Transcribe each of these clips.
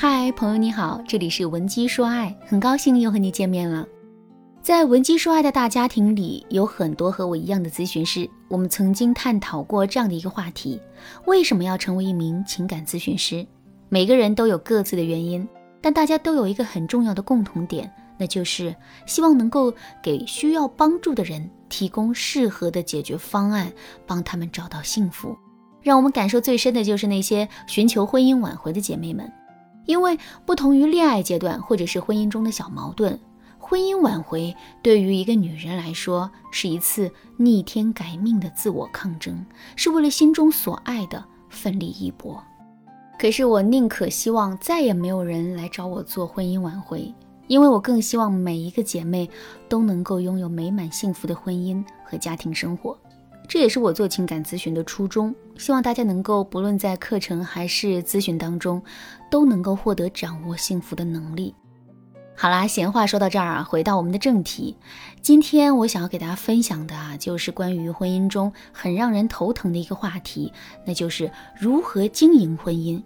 嗨，朋友你好，这里是文姬说爱，很高兴又和你见面了。在文姬说爱的大家庭里，有很多和我一样的咨询师。我们曾经探讨过这样的一个话题：为什么要成为一名情感咨询师？每个人都有各自的原因，但大家都有一个很重要的共同点，那就是希望能够给需要帮助的人提供适合的解决方案，帮他们找到幸福。让我们感受最深的就是那些寻求婚姻挽回的姐妹们。因为不同于恋爱阶段或者是婚姻中的小矛盾，婚姻挽回对于一个女人来说是一次逆天改命的自我抗争，是为了心中所爱的奋力一搏。可是我宁可希望再也没有人来找我做婚姻挽回，因为我更希望每一个姐妹都能够拥有美满幸福的婚姻和家庭生活。这也是我做情感咨询的初衷，希望大家能够不论在课程还是咨询当中，都能够获得掌握幸福的能力。好啦，闲话说到这儿啊，回到我们的正题，今天我想要给大家分享的啊，就是关于婚姻中很让人头疼的一个话题，那就是如何经营婚姻，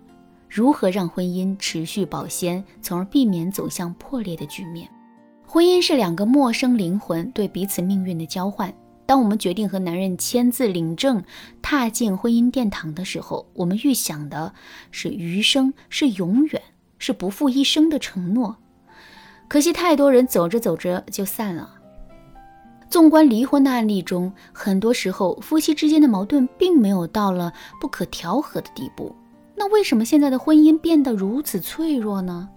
如何让婚姻持续保鲜，从而避免走向破裂的局面。婚姻是两个陌生灵魂对彼此命运的交换。当我们决定和男人签字领证，踏进婚姻殿堂的时候，我们预想的是余生，是永远，是不负一生的承诺。可惜太多人走着走着就散了。纵观离婚的案例中，很多时候夫妻之间的矛盾并没有到了不可调和的地步。那为什么现在的婚姻变得如此脆弱呢？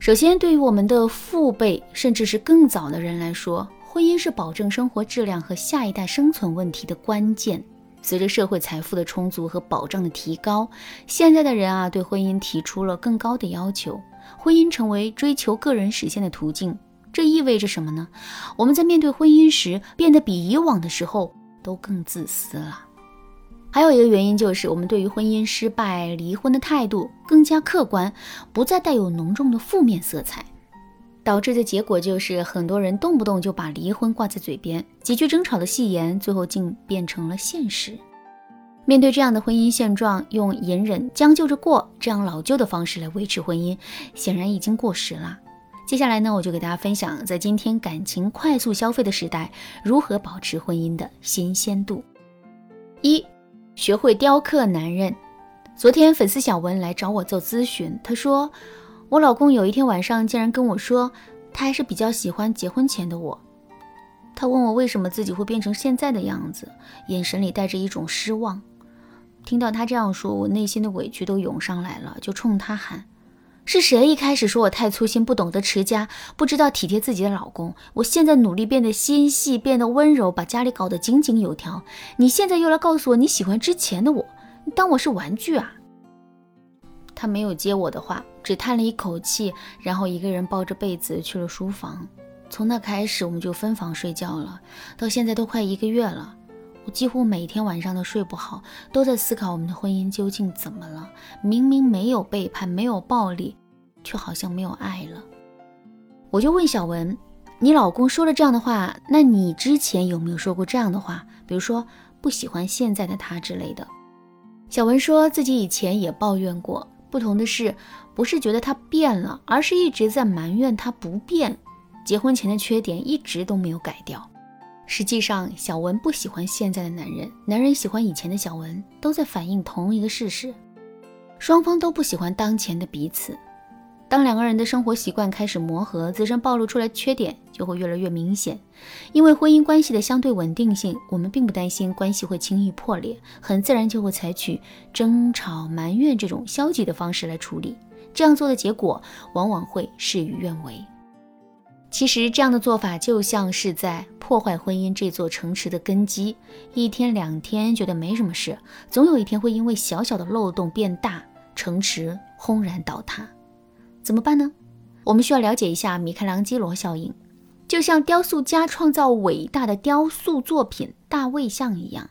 首先，对于我们的父辈，甚至是更早的人来说，婚姻是保证生活质量和下一代生存问题的关键。随着社会财富的充足和保障的提高，现在的人啊，对婚姻提出了更高的要求。婚姻成为追求个人实现的途径，这意味着什么呢？我们在面对婚姻时，变得比以往的时候都更自私了。还有一个原因就是，我们对于婚姻失败、离婚的态度更加客观，不再带有浓重的负面色彩。导致的结果就是，很多人动不动就把离婚挂在嘴边，几句争吵的戏言，最后竟变成了现实。面对这样的婚姻现状，用隐忍、将就着过这样老旧的方式来维持婚姻，显然已经过时了。接下来呢，我就给大家分享，在今天感情快速消费的时代，如何保持婚姻的新鲜度。一、学会雕刻男人。昨天粉丝小文来找我做咨询，他说。我老公有一天晚上竟然跟我说，他还是比较喜欢结婚前的我。他问我为什么自己会变成现在的样子，眼神里带着一种失望。听到他这样说，我内心的委屈都涌上来了，就冲他喊：“是谁一开始说我太粗心，不懂得持家，不知道体贴自己的老公？我现在努力变得心细，变得温柔，把家里搞得井井有条。你现在又来告诉我你喜欢之前的我，你当我是玩具啊？”他没有接我的话，只叹了一口气，然后一个人抱着被子去了书房。从那开始，我们就分房睡觉了。到现在都快一个月了，我几乎每天晚上都睡不好，都在思考我们的婚姻究竟怎么了。明明没有背叛，没有暴力，却好像没有爱了。我就问小文：“你老公说了这样的话，那你之前有没有说过这样的话？比如说不喜欢现在的他之类的？”小文说自己以前也抱怨过。不同的是，不是觉得他变了，而是一直在埋怨他不变。结婚前的缺点一直都没有改掉。实际上，小文不喜欢现在的男人，男人喜欢以前的小文，都在反映同一个事实：双方都不喜欢当前的彼此。当两个人的生活习惯开始磨合，自身暴露出来缺点就会越来越明显。因为婚姻关系的相对稳定性，我们并不担心关系会轻易破裂，很自然就会采取争吵、埋怨这种消极的方式来处理。这样做的结果往往会事与愿违。其实这样的做法就像是在破坏婚姻这座城池的根基。一天两天觉得没什么事，总有一天会因为小小的漏洞变大，城池轰然倒塌。怎么办呢？我们需要了解一下米开朗基罗效应，就像雕塑家创造伟大的雕塑作品大卫像一样，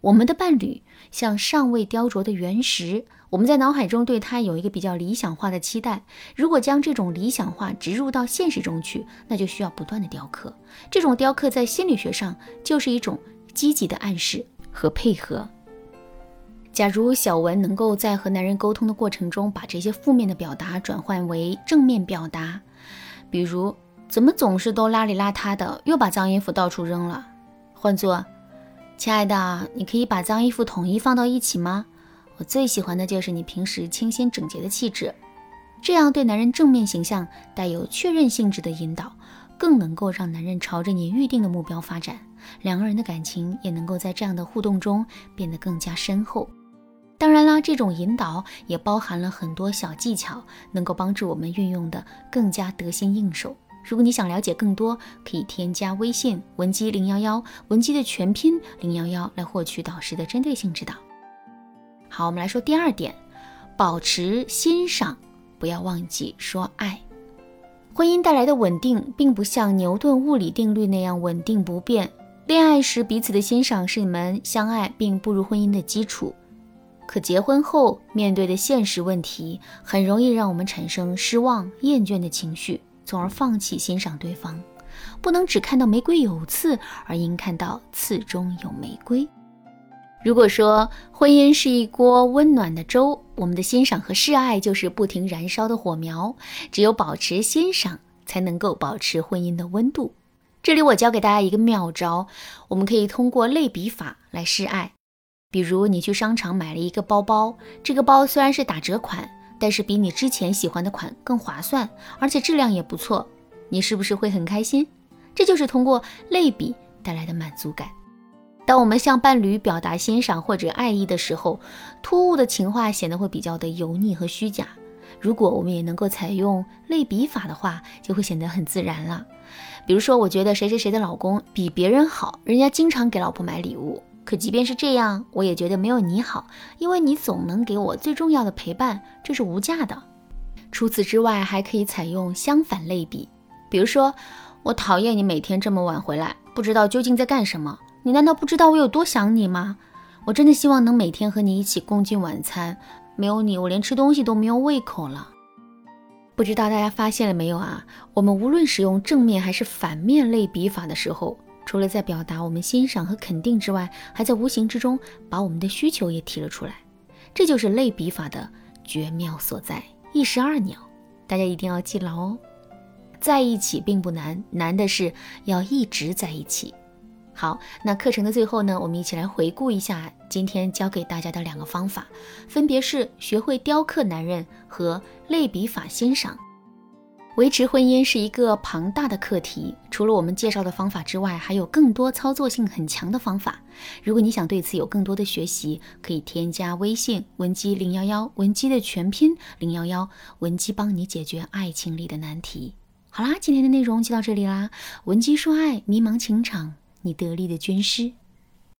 我们的伴侣像尚未雕琢的原石，我们在脑海中对他有一个比较理想化的期待。如果将这种理想化植入到现实中去，那就需要不断的雕刻。这种雕刻在心理学上就是一种积极的暗示和配合。假如小文能够在和男人沟通的过程中，把这些负面的表达转换为正面表达，比如怎么总是都邋里邋遢的，又把脏衣服到处扔了，换作亲爱的，你可以把脏衣服统一放到一起吗？我最喜欢的就是你平时清新整洁的气质。这样对男人正面形象带有确认性质的引导，更能够让男人朝着你预定的目标发展，两个人的感情也能够在这样的互动中变得更加深厚。当然啦，这种引导也包含了很多小技巧，能够帮助我们运用的更加得心应手。如果你想了解更多，可以添加微信文姬零幺幺，文姬的全拼零幺幺，来获取导师的针对性指导。好，我们来说第二点，保持欣赏，不要忘记说爱。婚姻带来的稳定，并不像牛顿物理定律那样稳定不变。恋爱时彼此的欣赏是你们相爱并步入婚姻的基础。可结婚后面对的现实问题，很容易让我们产生失望、厌倦的情绪，从而放弃欣赏对方。不能只看到玫瑰有刺，而应看到刺中有玫瑰。如果说婚姻是一锅温暖的粥，我们的欣赏和示爱就是不停燃烧的火苗。只有保持欣赏，才能够保持婚姻的温度。这里我教给大家一个妙招，我们可以通过类比法来示爱。比如你去商场买了一个包包，这个包虽然是打折款，但是比你之前喜欢的款更划算，而且质量也不错，你是不是会很开心？这就是通过类比带来的满足感。当我们向伴侣表达欣赏或者爱意的时候，突兀的情话显得会比较的油腻和虚假。如果我们也能够采用类比法的话，就会显得很自然了。比如说，我觉得谁谁谁的老公比别人好，人家经常给老婆买礼物。可即便是这样，我也觉得没有你好，因为你总能给我最重要的陪伴，这是无价的。除此之外，还可以采用相反类比，比如说，我讨厌你每天这么晚回来，不知道究竟在干什么。你难道不知道我有多想你吗？我真的希望能每天和你一起共进晚餐，没有你，我连吃东西都没有胃口了。不知道大家发现了没有啊？我们无论使用正面还是反面类比法的时候。除了在表达我们欣赏和肯定之外，还在无形之中把我们的需求也提了出来，这就是类比法的绝妙所在，一石二鸟。大家一定要记牢哦。在一起并不难，难的是要一直在一起。好，那课程的最后呢，我们一起来回顾一下今天教给大家的两个方法，分别是学会雕刻男人和类比法欣赏。维持婚姻是一个庞大的课题，除了我们介绍的方法之外，还有更多操作性很强的方法。如果你想对此有更多的学习，可以添加微信文姬零幺幺，文姬的全拼零幺幺，文姬帮你解决爱情里的难题。好啦，今天的内容就到这里啦，文姬说爱，迷茫情场，你得力的军师。